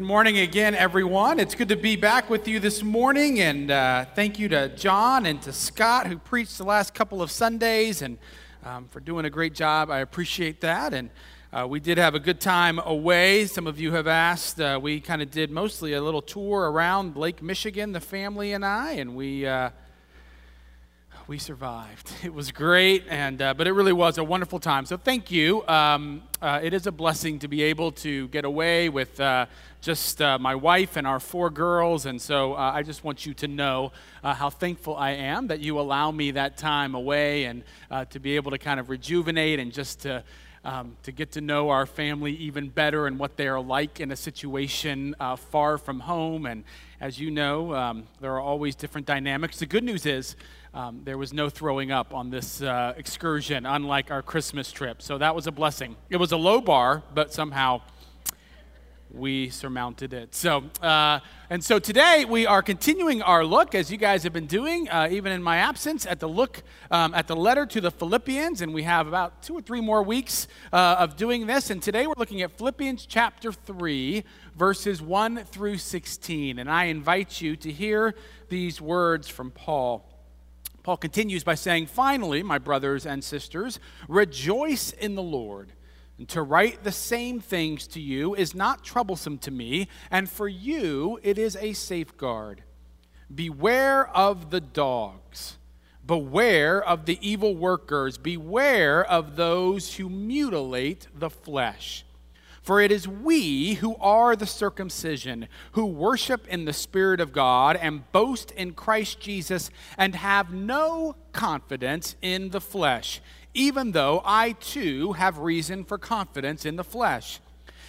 Good morning again, everyone. It's good to be back with you this morning, and uh, thank you to John and to Scott who preached the last couple of Sundays and um, for doing a great job. I appreciate that. And uh, we did have a good time away. Some of you have asked. Uh, we kind of did mostly a little tour around Lake Michigan, the family and I, and we uh, we survived. It was great, and uh, but it really was a wonderful time. So thank you. Um, uh, it is a blessing to be able to get away with uh, just uh, my wife and our four girls, and so uh, I just want you to know uh, how thankful I am that you allow me that time away and to be able to kind of rejuvenate and just to. Um, to get to know our family even better and what they are like in a situation far from home. And as you know, um, there are always different dynamics. The good news is um, there was no throwing up on this uh, excursion, unlike our Christmas trip. So that was a blessing. It was a low bar, but somehow we surmounted it. So, uh, and so today we are continuing our look, as you guys have been doing, uh, even in my absence, at the look um, at the letter to the Philippians. And we have about two or three more weeks uh, of doing this. And today we're looking at Philippians chapter 3, verses 1 through 16. And I invite you to hear these words from Paul. Paul continues by saying, Finally, my brothers and sisters, rejoice in the Lord. And to write the same things to you is not troublesome to me, and for you it is a safeguard. Beware of the dogs. Beware of the evil workers. Beware of those who mutilate the flesh. For it is we who are the circumcision, who worship in the Spirit of God and boast in Christ Jesus and have no confidence in the flesh, even though I too have reason for confidence in the flesh.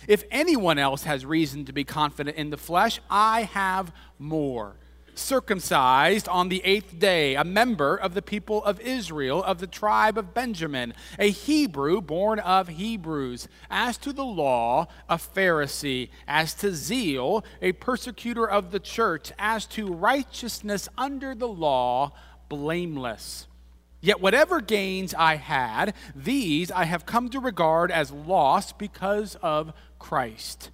If anyone else has reason to be confident in the flesh, I have more circumcised on the eighth day, a member of the people of Israel, of the tribe of Benjamin, a Hebrew born of Hebrews, as to the law, a Pharisee, as to zeal, a persecutor of the church, as to righteousness under the law, blameless. Yet whatever gains I had, these I have come to regard as loss because of Christ.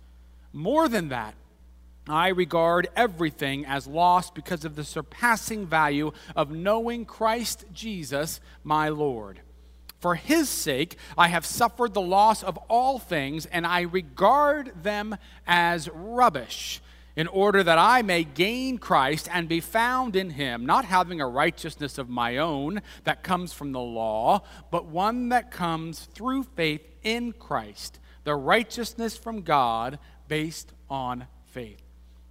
More than that, I regard everything as lost because of the surpassing value of knowing Christ Jesus, my Lord. For his sake, I have suffered the loss of all things, and I regard them as rubbish, in order that I may gain Christ and be found in him, not having a righteousness of my own that comes from the law, but one that comes through faith in Christ, the righteousness from God based on faith.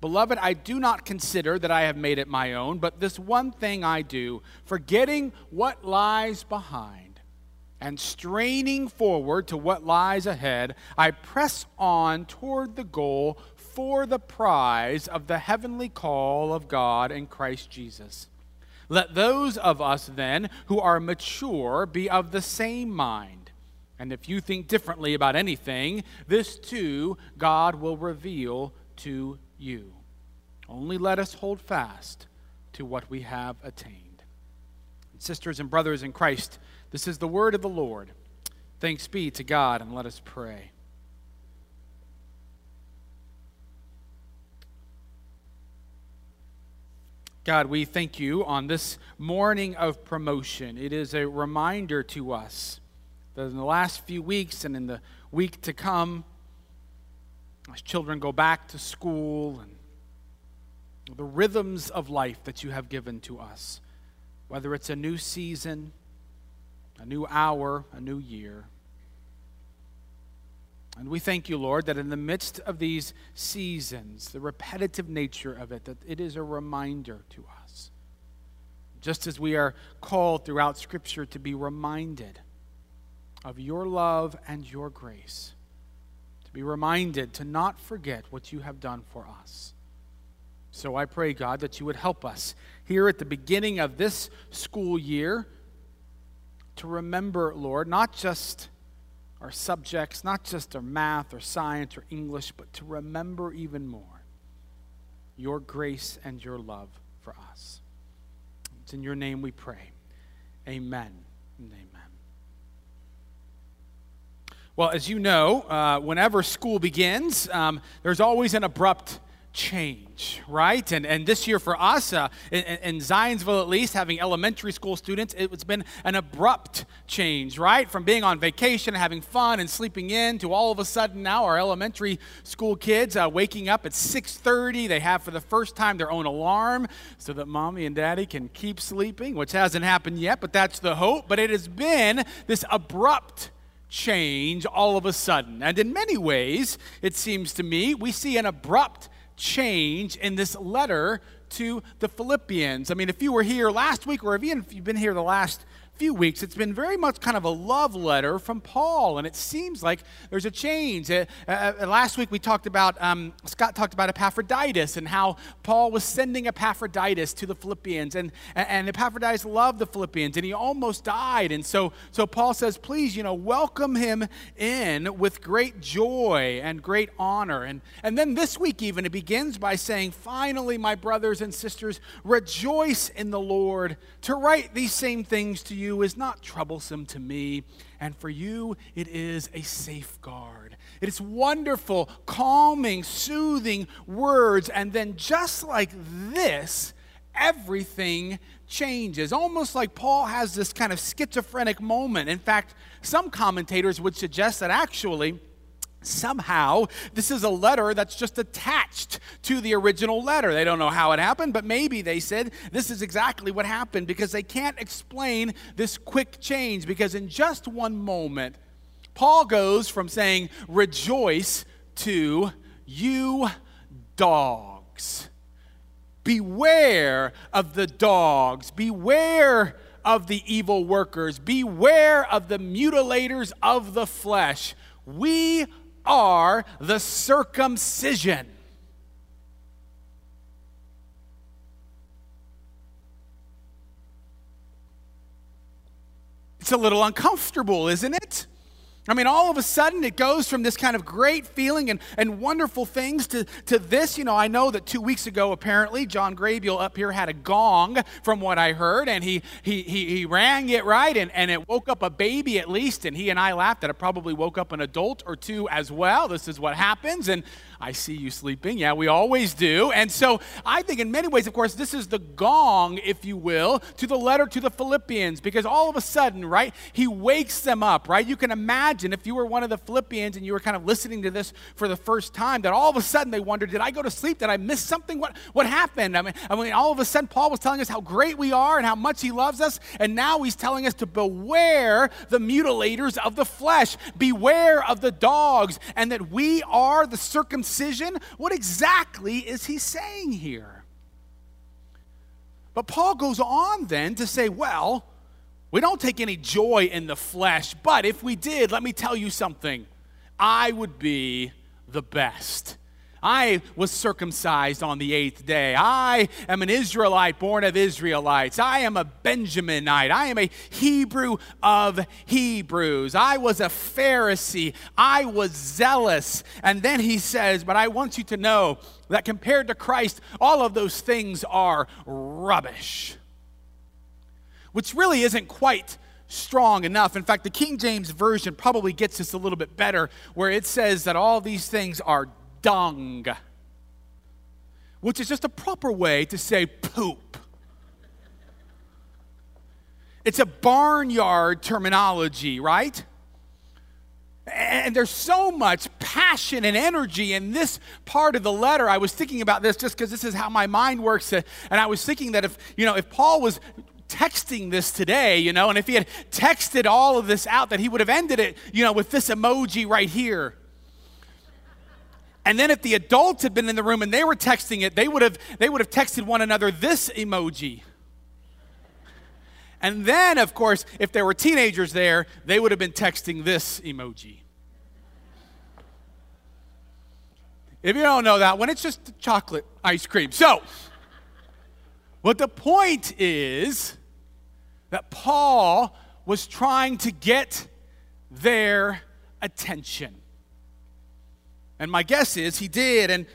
Beloved, I do not consider that I have made it my own, but this one thing I do, forgetting what lies behind and straining forward to what lies ahead, I press on toward the goal for the prize of the heavenly call of God in Christ Jesus. Let those of us then who are mature be of the same mind. And if you think differently about anything, this too God will reveal to you. Only let us hold fast to what we have attained. Sisters and brothers in Christ, this is the word of the Lord. Thanks be to God, and let us pray. God, we thank you on this morning of promotion. It is a reminder to us that in the last few weeks and in the week to come, as children go back to school and the rhythms of life that you have given to us, whether it's a new season, a new hour, a new year. And we thank you, Lord, that in the midst of these seasons, the repetitive nature of it, that it is a reminder to us. Just as we are called throughout Scripture to be reminded of your love and your grace, to be reminded to not forget what you have done for us So I pray, God, that you would help us here at the beginning of this school year to remember, Lord, not just our subjects, not just our math or science or English, but to remember even more your grace and your love for us. It's in your name we pray. Amen amen. Well, as you know, uh, whenever school begins, um, there's always an abrupt change, right? And, and this year for us, uh, in, in, Zionsville at least, having elementary school students, it's been an abrupt change, right? From being on vacation, having fun, and sleeping in, to all of a sudden now our elementary school kids uh, waking up at 6.30. They have for the first time their own alarm so that mommy and daddy can keep sleeping, which hasn't happened yet, but that's the hope. But it has been this abrupt change all of a sudden. And in many ways, it seems to me, we see an abrupt change in this letter to the Philippians. I mean, if you were here last week, or even if you've been here the last few weeks, it's been very much kind of a love letter from Paul, and it seems like there's a change. Uh, uh, uh, last week we talked about, um, Scott talked about Epaphroditus and how Paul was sending Epaphroditus to the Philippians, and, and Epaphroditus loved the Philippians, and he almost died. And so, so Paul says, please, you know, welcome him in with great joy and great honor. And, and then this week, even, it begins by saying, finally, my brothers and sisters, rejoice in the Lord. To write these same things to you you is not troublesome to me, and for you it is a safeguard. It is wonderful, calming, soothing words, and then just like this, everything changes. Almost like Paul has this kind of schizophrenic moment. In fact, some commentators would suggest that actually, somehow this is a letter that's just attached to the original letter. They don't know how it happened, but maybe they said this is exactly what happened because they can't explain this quick change. Because in just one moment, Paul goes from saying, rejoice to you dogs. Beware of the dogs. Beware of the evil workers. Beware of the mutilators of the flesh. We are the circumcision. It's a little uncomfortable, isn't it? I mean, all of a sudden it goes from this kind of great feeling and, and wonderful things to, to this. You know, I know that two weeks ago, apparently, John Graybiel up here had a gong, from what I heard, and he, he, he, he rang it right, and, and it woke up a baby at least, and he and I laughed that it probably woke up an adult or two as well. This is what happens. And I see you sleeping. Yeah, we always do. And so I think, in many ways, of course, this is the gong, if you will, to the letter to the Philippians, because all of a sudden, right, he wakes them up, right? You can imagine if you were one of the Philippians and you were kind of listening to this for the first time, that all of a sudden they wondered, did I go to sleep? Did I miss something? What, what happened? I mean, I mean, all of a sudden, Paul was telling us how great we are and how much he loves us, and now he's telling us to beware the mutilators of the flesh, beware of the dogs, and that we are the circumcision circumcision? What exactly is he saying here? But Paul goes on then to say, well, we don't take any joy in the flesh, but if we did, let me tell you something. I would be the best. I was circumcised on the eighth day. I am an Israelite born of Israelites. I am a Benjaminite. I am a Hebrew of Hebrews. I was a Pharisee. I was zealous. And then he says, But I want you to know that compared to Christ, all of those things are rubbish. Which really isn't quite strong enough. In fact, the King James Version probably gets this a little bit better, where it says that all these things are dung, which is just a proper way to say poop. It's a barnyard terminology, right? And there's so much passion and energy in this part of the letter. I was thinking about this just because this is how my mind works. Uh, and I was thinking that if, you know, if Paul was texting this today, you know, and if he had texted all of this out, that he would have ended it, you know, with this emoji right here. And then if the adults had been in the room and they were texting it, they would have, they would have texted one another this emoji. And then, of course, if there were teenagers there, they would have been texting this emoji. If you don't know that one, it's just chocolate ice cream. So, what the point is that Paul was trying to get their attention. And my guess is he did. And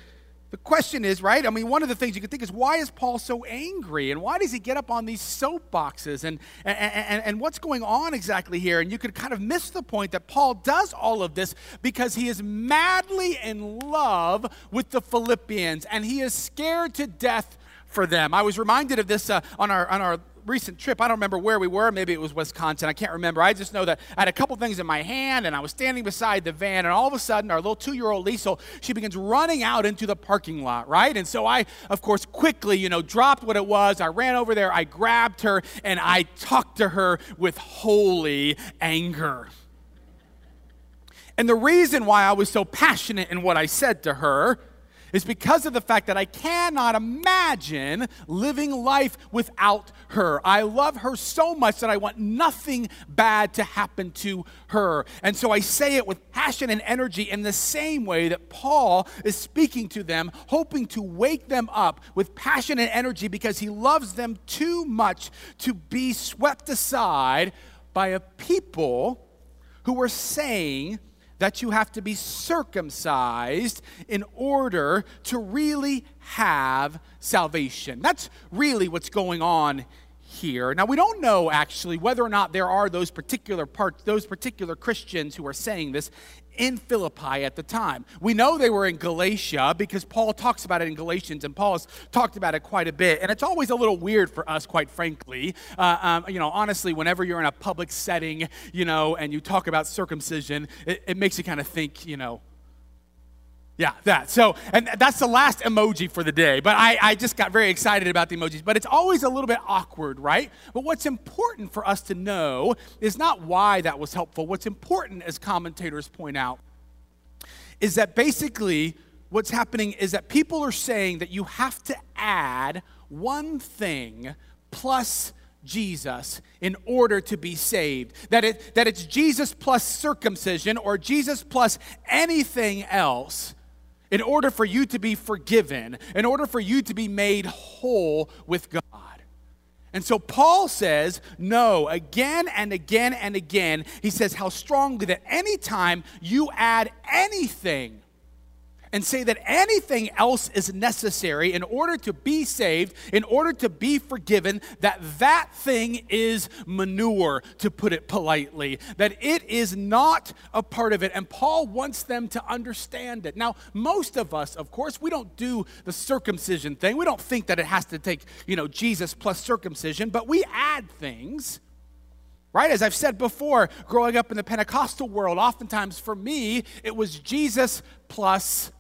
the question is, right? I mean, one of the things you could think is why is Paul so angry? And why does he get up on these soapboxes? And, and, and, and, what's going on exactly here? And you could kind of miss the point that Paul does all of this because he is madly in love with the Philippians and he is scared to death for them. I was reminded of this uh, on, our, on our recent trip. I don't remember where we were. Maybe it was Wisconsin. I can't remember. I just know that I had a couple things in my hand and I was standing beside the van, and all of a sudden, our little two year old Liesel, she begins running out into the parking lot, right? And so I, of course, quickly, you know, dropped what it was. I ran over there, I grabbed her, and I talked to her with holy anger. And the reason why I was so passionate in what I said to her is because of the fact that I cannot imagine living life without her. I love her so much that I want nothing bad to happen to her. And so I say it with passion and energy in the same way that Paul is speaking to them, hoping to wake them up with passion and energy because he loves them too much to be swept aside by a people who are saying, that you have to be circumcised in order to really have salvation. That's really what's going on here. Now we don't know actually whether or not there are those particular parts those particular Christians who are saying this in Philippi at the time. We know they were in Galatia because Paul talks about it in Galatians, and Paul has talked about it quite a bit. And it's always a little weird for us, quite frankly. Uh, um, you know, honestly, whenever you're in a public setting, you know, and you talk about circumcision, it, it makes you kind of think, you know, yeah, that. So, and that's the last emoji for the day. But I, I just got very excited about the emojis. But it's always a little bit awkward, right? But what's important for us to know is not why that was helpful. What's important, as commentators point out, is that basically what's happening is that people are saying that you have to add one thing plus Jesus in order to be saved. That, it, that it's Jesus plus circumcision or Jesus plus anything else in order for you to be forgiven, in order for you to be made whole with God. And so Paul says, no, again and again and again, he says how strongly that anytime you add anything and say that anything else is necessary in order to be saved, in order to be forgiven, that that thing is manure, to put it politely, that it is not a part of it. And Paul wants them to understand it. Now, most of us, of course, we don't do the circumcision thing. We don't think that it has to take, you know, Jesus plus circumcision, but we add things right? As I've said before, growing up in the Pentecostal world, oftentimes for me, it was Jesus plus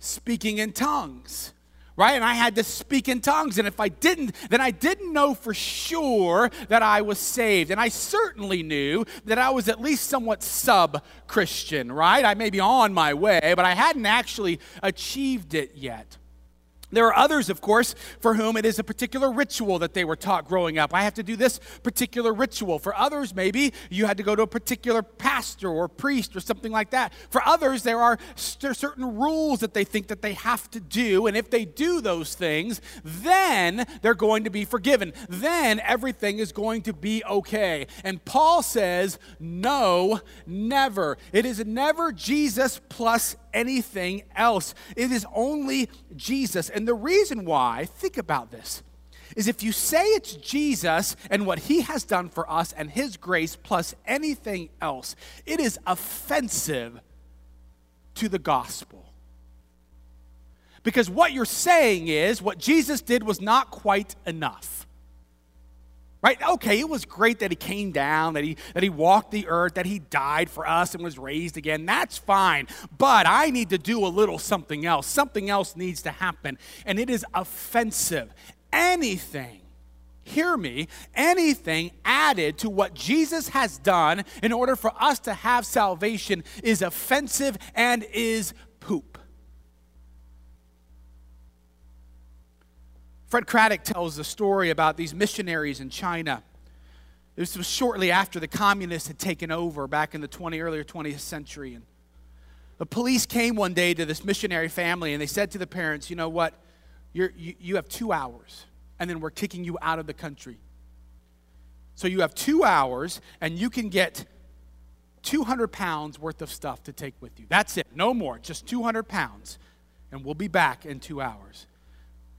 speaking in tongues right? And I had to speak in tongues. And if I didn't, then I didn't know for sure that I was saved. And I certainly knew that I was at least somewhat sub Christian, right? I may be on my way, but I hadn't actually achieved it yet. There are others, of course, for whom it is a particular ritual that they were taught growing up. I have to do this particular ritual. For others, maybe you had to go to a particular pastor or priest or something like that. For others, there are certain rules that they think that they have to do, and if they do those things, then they're going to be forgiven. Then everything is going to be okay. And Paul says, "No, never. It is never Jesus plus anything else. It is only Jesus. And the reason why, think about this, is if you say it's Jesus and what he has done for us and his grace plus anything else, it is offensive to the gospel. Because what you're saying is what Jesus did was not quite enough. Right? Okay, it was great that he came down, that he, that he walked the earth, that he died for us and was raised again. That's fine. But I need to do a little something else. Something else needs to happen. And it is offensive. Anything, hear me, anything added to what Jesus has done in order for us to have salvation is offensive and is poop. Fred Craddock tells the story about these missionaries in China. This was shortly after the communists had taken over back in the 20, earlier 20th century. And The police came one day to this missionary family and they said to the parents, You know what? You're, you, you have two hours, and then we're kicking you out of the country. So you have two hours, and you can get 200 pounds worth of stuff to take with you. That's it, no more, just 200 pounds. And we'll be back in two hours.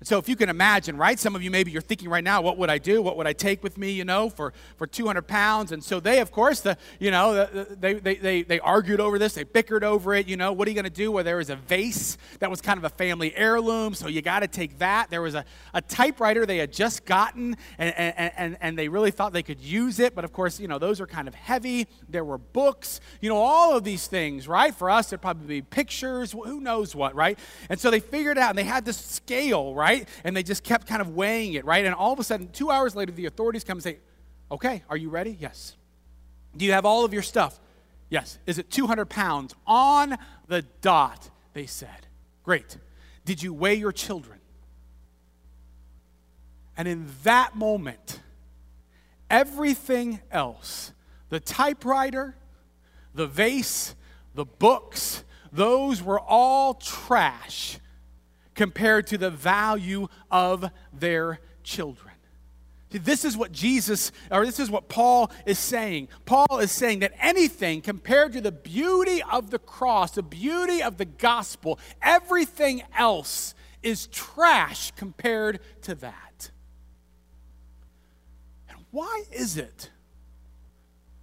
And so if you can imagine, right? Some of you maybe you're thinking right now, what would I do? What would I take with me, you know, for, for 200 pounds? And so they, of course, the, you know, the, they, they, they, they argued over this. They bickered over it. You know, what are you going to do? Well, there was a vase that was kind of a family heirloom, so you got to take that. There was a, a typewriter they had just gotten, and, and, and, and they really thought they could use it. But of course, you know, those are kind of heavy. There were books, you know, all of these things, right? For us, there'd probably be pictures, who knows what, right? And so they figured out, and they had this scale, right? Right? And they just kept kind of weighing it, right? And all of a sudden, two hours later, the authorities come and say, Okay, are you ready? Yes. Do you have all of your stuff? Yes. Is it 200 pounds? On the dot, they said. Great. Did you weigh your children? And in that moment, everything else the typewriter, the vase, the books those were all trash compared to the value of their children. This is what Jesus, or this is what Paul is saying. Paul is saying that anything compared to the beauty of the cross, the beauty of the gospel, everything else is trash compared to that. And why is it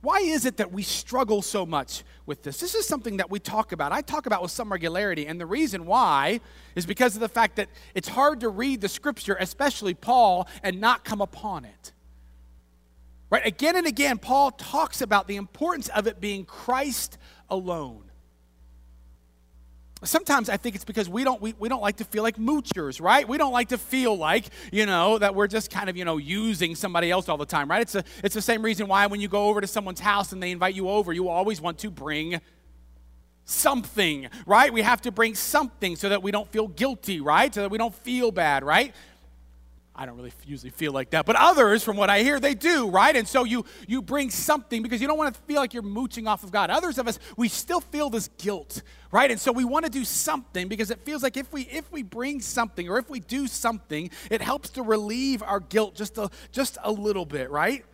why is it that we struggle so much with this? This is something that we talk about. I talk about with some regularity, and the reason why is because of the fact that it's hard to read the scripture, especially Paul, and not come upon it. Right? Again and again, Paul talks about the importance of it being Christ alone. Sometimes I think it's because we don't, we, we don't like to feel like moochers, right? We don't like to feel like, you know, that we're just kind of, you know, using somebody else all the time, right? It's, a, it's the same reason why when you go over to someone's house and they invite you over, you always want to bring something, right? We have to bring something so that we don't feel guilty, right? So that we don't feel bad, right? I don't really usually feel like that, but others, from what I hear, they do, right? And so you you bring something because you don't want to feel like you're mooching off of God. Others of us, we still feel this guilt, right? And so we want to do something because it feels like if we if we bring something or if we do something, it helps to relieve our guilt just a just a little bit, right?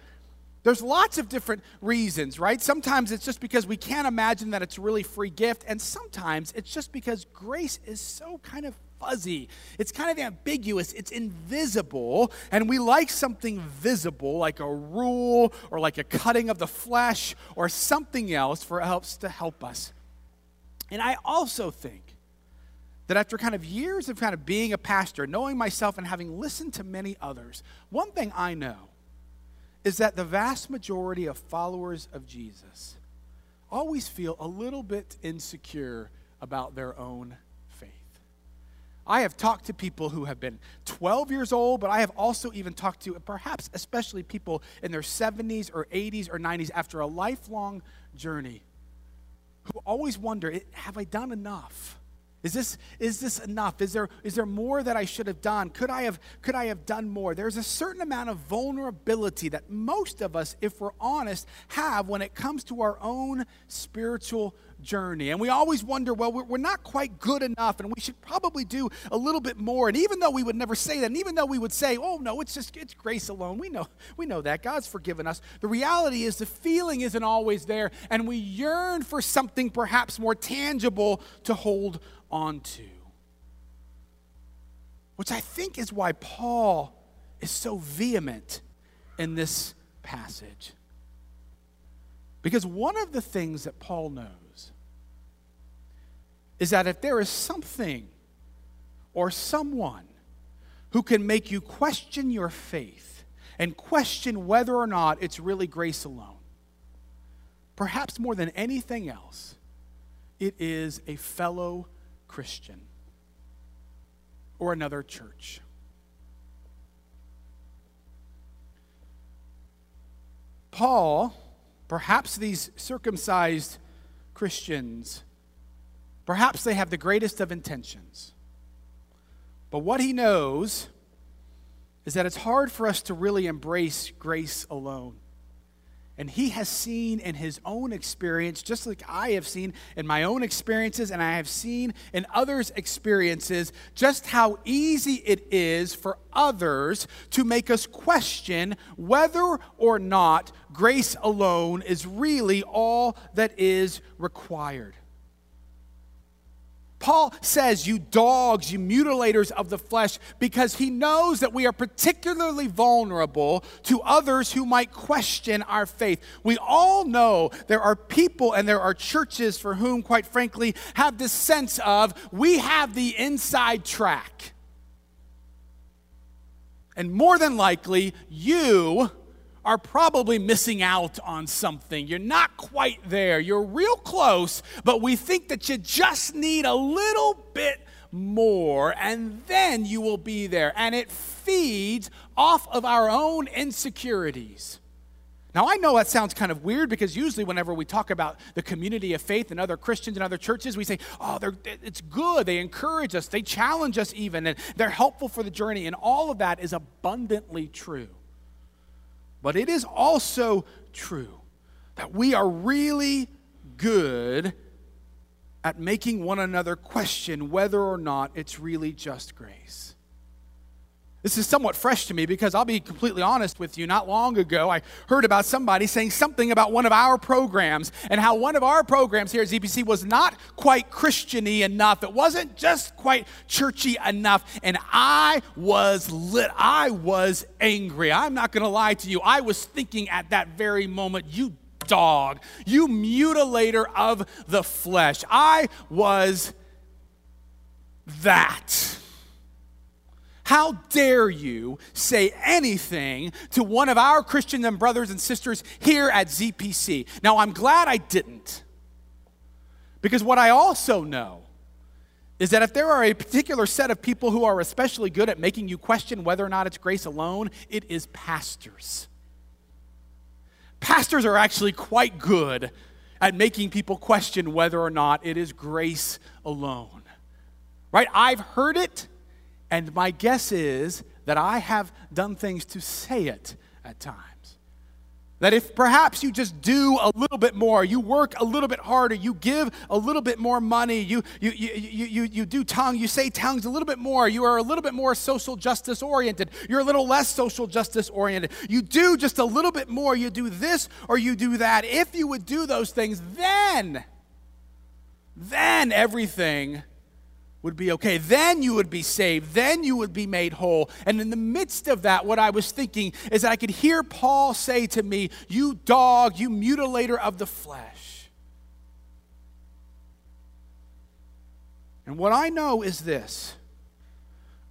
There's lots of different reasons, right? Sometimes it's just because we can't imagine that it's a really free gift, and sometimes it's just because grace is so kind of fuzzy. It's kind of ambiguous. It's invisible. And we like something visible, like a rule or like a cutting of the flesh or something else for it helps to help us. And I also think that after kind of years of kind of being a pastor, knowing myself and having listened to many others, one thing I know is that the vast majority of followers of Jesus always feel a little bit insecure about their own I have talked to people who have been 12 years old, but I have also even talked to perhaps especially people in their 70s or 80s or 90s after a lifelong journey who always wonder have I done enough? Is this, is this enough? Is there, is there more that I should have done? Could I have, could I have done more? There's a certain amount of vulnerability that most of us, if we're honest, have when it comes to our own spiritual journey. And we always wonder, well, we're, we're not quite good enough and we should probably do a little bit more. And even though we would never say that, and even though we would say, oh, no, it's just, it's grace alone. We know, we know that. God's forgiven us. The reality is the feeling isn't always there. And we yearn for something perhaps more tangible to hold onto. Which I think is why Paul is so vehement in this passage. Because one of the things that Paul knows is that if there is something or someone who can make you question your faith and question whether or not it's really grace alone, perhaps more than anything else, it is a fellow Christian or another church. Paul, perhaps these circumcised Christians, perhaps they have the greatest of intentions. But what he knows is that it's hard for us to really embrace grace alone. And he has seen in his own experience, just like I have seen in my own experiences, and I have seen in others' experiences, just how easy it is for others to make us question whether or not grace alone is really all that is required. Paul says, You dogs, you mutilators of the flesh, because he knows that we are particularly vulnerable to others who might question our faith. We all know there are people and there are churches for whom, quite frankly, have this sense of we have the inside track. And more than likely, you are probably missing out on something. You're not quite there. You're real close, but we think that you just need a little bit more, and then you will be there. And it feeds off of our own insecurities. Now, I know that sounds kind of weird because usually, whenever we talk about the community of faith and other Christians and other churches, we say, oh, it's good. They encourage us, they challenge us, even, and they're helpful for the journey. And all of that is abundantly true. But it is also true that we are really good at making one another question whether or not it's really just grace. This is somewhat fresh to me because I'll be completely honest with you. Not long ago, I heard about somebody saying something about one of our programs and how one of our programs here at ZPC was not quite Christiany enough. It wasn't just quite churchy enough. And I was lit. I was angry. I'm not going to lie to you. I was thinking at that very moment, you dog, you mutilator of the flesh. I was that. How dare you say anything to one of our Christian and brothers and sisters here at ZPC? Now, I'm glad I didn't. Because what I also know is that if there are a particular set of people who are especially good at making you question whether or not it's grace alone, it is pastors. Pastors are actually quite good at making people question whether or not it is grace alone. Right? I've heard it and my guess is that I have done things to say it at times. That if perhaps you just do a little bit more, you work a little bit harder, you give a little bit more money, you, you, you, you, you, you do tongue, you say tongues a little bit more, you are a little bit more social justice oriented, you're a little less social justice oriented, you do just a little bit more, you do this or you do that. If you would do those things, then, then everything would be okay. Then you would be saved. Then you would be made whole. And in the midst of that, what I was thinking is I could hear Paul say to me, You dog, you mutilator of the flesh. And what I know is this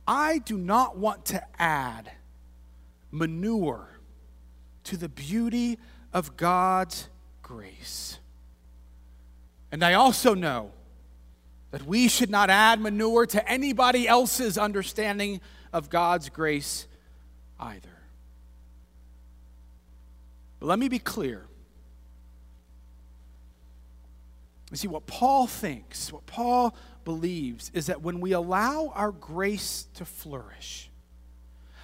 I do not want to add manure to the beauty of God's grace. And I also know that we should not add manure to anybody else's understanding of God's grace either. But let me be clear. You see, what Paul thinks, what Paul believes, is that when we allow our grace to flourish,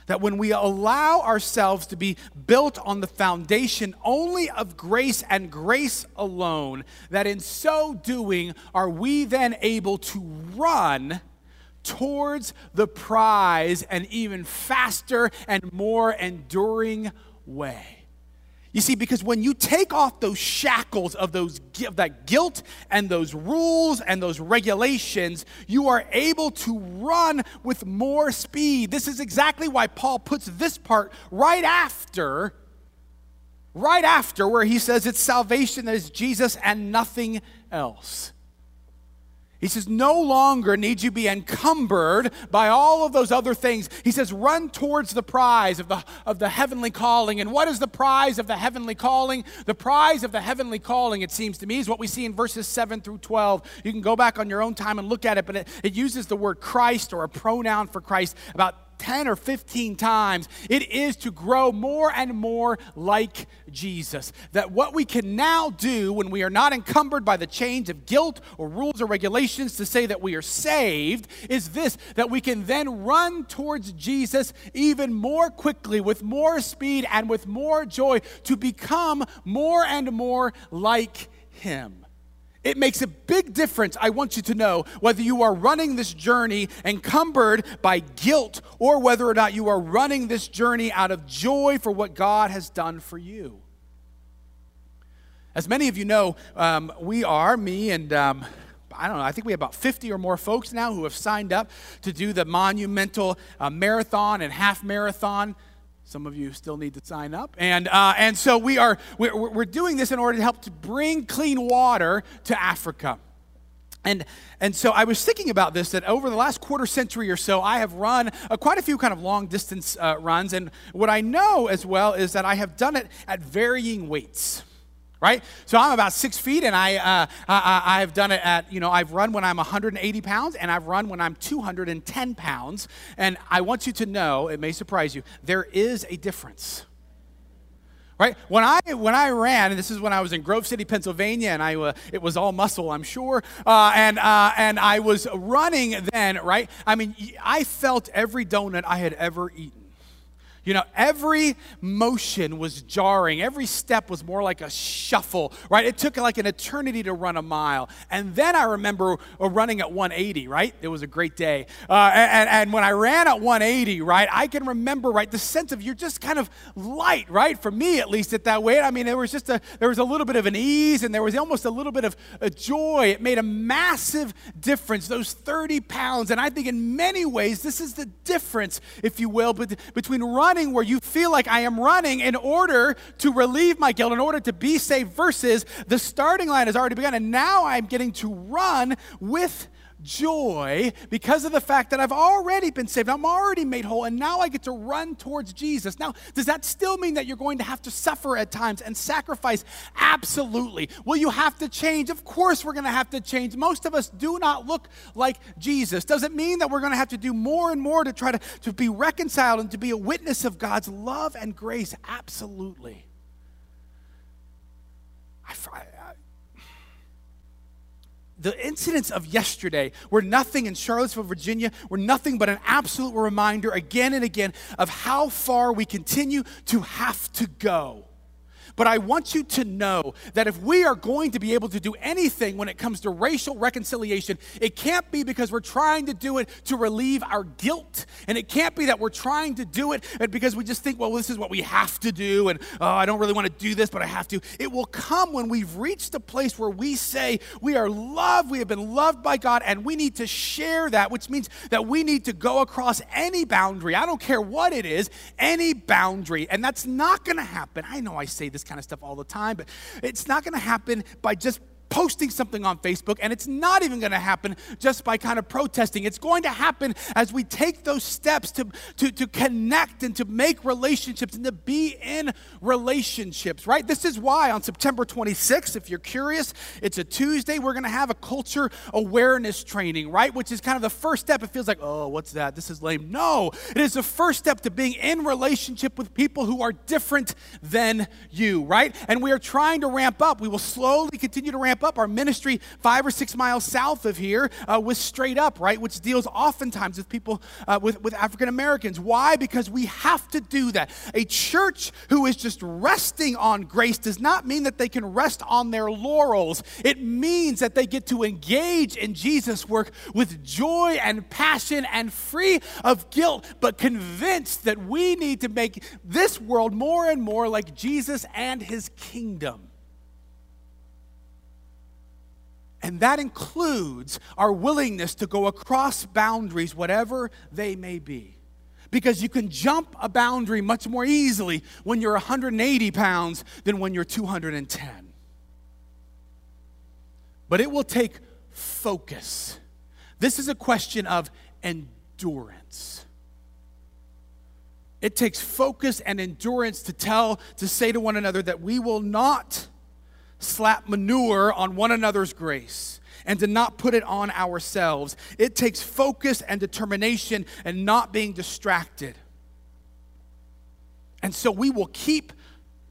that when we allow ourselves to be built on the foundation only of grace and grace alone, that in so doing are we then able to run towards the prize an even faster and more enduring way. You see, because when you take off those shackles of those of that guilt and those rules and those regulations, you are able to run with more speed. This is exactly why Paul puts this part right after, right after where he says it's salvation that is Jesus and nothing else. He says, no longer need you be encumbered by all of those other things. He says, run towards the prize of the, of the heavenly calling. And what is the prize of the heavenly calling? The prize of the heavenly calling, it seems to me, is what we see in verses 7 through 12. You can go back on your own time and look at it, but it, it uses the word Christ or a pronoun for Christ about 10 or 15 times. It is to grow more and more like Jesus. That what we can now do when we are not encumbered by the chains of guilt or rules or regulations to say that we are saved is this that we can then run towards Jesus even more quickly, with more speed, and with more joy to become more and more like Him. It makes a big difference, I want you to know, whether you are running this journey encumbered by guilt or whether or not you are running this journey out of joy for what God has done for you. As many of you know, um, we are, me and um, I don't know, I think we have about 50 or more folks now who have signed up to do the monumental uh, marathon and half marathon some of you still need to sign up. And, uh, and so we are, we're, we're doing this in order to help to bring clean water to Africa. And, and so I was thinking about this that over the last quarter century or so, I have run uh, quite a few kind of long distance uh, runs. And what I know as well is that I have done it at varying weights right? So I'm about six feet, and I, uh, I, have done it at, you know, I've run when I'm 180 pounds, and I've run when I'm 210 pounds. And I want you to know, it may surprise you, there is a difference. Right? When I, when I ran, and this is when I was in Grove City, Pennsylvania, and I, uh, it was all muscle, I'm sure, uh, and, uh, and I was running then, right? I mean, I felt every donut I had ever eaten. You know, every motion was jarring. Every step was more like a shuffle, right? It took like an eternity to run a mile. And then I remember uh, running at 180, right? It was a great day. Uh, and, and when I ran at 180, right, I can remember, right, the sense of you're just kind of light, right? For me, at least, at that weight. I mean, there was just a, there was a little bit of an ease and there was almost a little bit of a joy. It made a massive difference, those 30 pounds. And I think in many ways, this is the difference, if you will, between running running where you feel like I am running in order to relieve my guilt, in order to be saved, versus the starting line has already begun. And now I'm getting to run with joy because of the fact that I've already been saved. I'm already made whole, and now I get to run towards Jesus. Now, does that still mean that you're going to have to suffer at times and sacrifice? Absolutely. Will you have to change? Of course, we're going to have to change. Most of us do not look like Jesus. Does it mean that we're going to have to do more and more to try to, to be reconciled and to be a witness of God's love and grace? Absolutely. I, the incidents of yesterday were nothing in Charlottesville, Virginia, were nothing but an absolute reminder again and again of how far we continue to have to go but I want you to know that if we are going to be able to do anything when it comes to racial reconciliation, it can't be because we're trying to do it to relieve our guilt. And it can't be that we're trying to do it uh, because we just think, well, this is what we have to do. And oh, I don't really want to do this, but I have to. It will come when we've reached a place where we say we are loved, we have been loved by God, and we need to share that, which means that we need to go across any boundary. I don't care what it is, any boundary. And that's not going to happen. I know I say this kind of stuff all the time, but it's not going to happen by just posting something on Facebook, and it's not even going to happen just by kind of protesting. It's going to happen as we take those steps to, to, to connect and to make relationships and to be in relationships, right? This is why on September 26th, if you're curious, it's a Tuesday, we're going to have a culture awareness training, right? Which is kind of the first step. It feels like, oh, what's that? This is lame. No, it is the first step to being in relationship with people who are different than you, right? And we are trying to ramp up. We will slowly continue to ramp ramp up our ministry five or six miles south of here uh, with Straight Up, right, which deals oftentimes with people, uh, with, with African Americans. Why? Because we have to do that. A church who is just resting on grace does not mean that they can rest on their laurels. It means that they get to engage in Jesus' work with joy and passion and free of guilt, but convinced that we need to make this world more and more like Jesus and his kingdom. And that includes our willingness to go across boundaries, whatever they may be. Because you can jump a boundary much more easily when you're 180 pounds than when you're 210. But it will take focus. This is a question of endurance. It takes focus and endurance to tell, to say to one another that we will not slap manure on one another's grace and to not put it on ourselves. It takes focus and determination and not being distracted. And so we will keep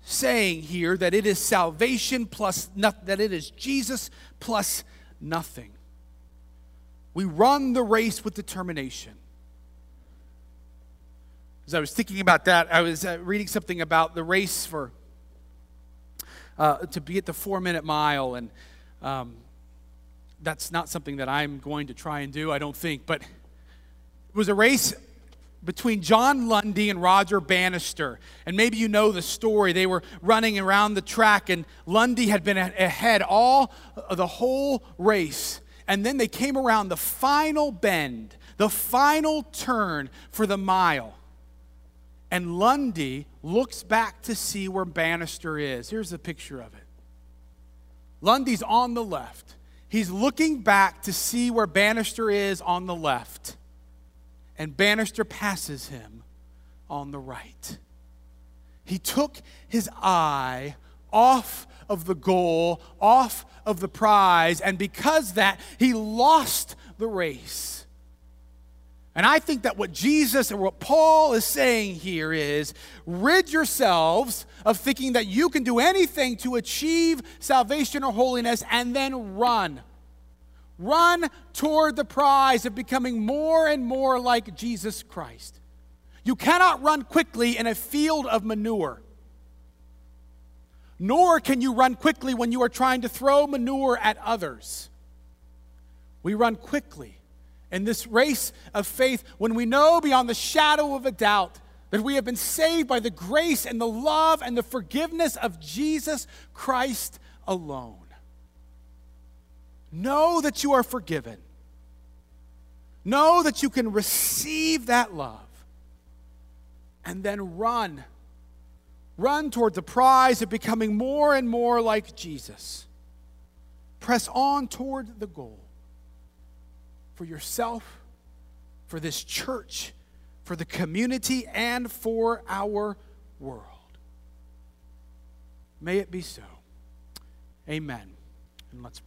saying here that it is salvation plus nothing, that it is Jesus plus nothing. We run the race with determination. As I was thinking about that, I was uh, reading something about the race for uh, to be at the four minute mile, and um, that's not something that I'm going to try and do, I don't think. But it was a race between John Landy and Roger Bannister. And maybe you know the story. They were running around the track, and Landy had been ahead all the whole race. And then they came around the final bend, the final turn for the mile. And Landy looks back to see where Bannister is. Here's a picture of it. Landy's on the left. He's looking back to see where Bannister is on the left and Bannister passes him on the right. He took his eye off of the goal, off of the prize, and because that, he lost the race. And I think that what Jesus and what Paul is saying here is rid yourselves of thinking that you can do anything to achieve salvation or holiness and then run. Run toward the prize of becoming more and more like Jesus Christ. You cannot run quickly in a field of manure. Nor can you run quickly when you are trying to throw manure at others. We run quickly in this race of faith when we know beyond the shadow of a doubt that we have been saved by the grace and the love and the forgiveness of Jesus Christ alone. Know that you are forgiven. Know that you can receive that love. And then run. Run toward the prize of becoming more and more like Jesus. Press on toward the goal for yourself, for this church, for the community, and for our world. May it be so. Amen. And let's pray.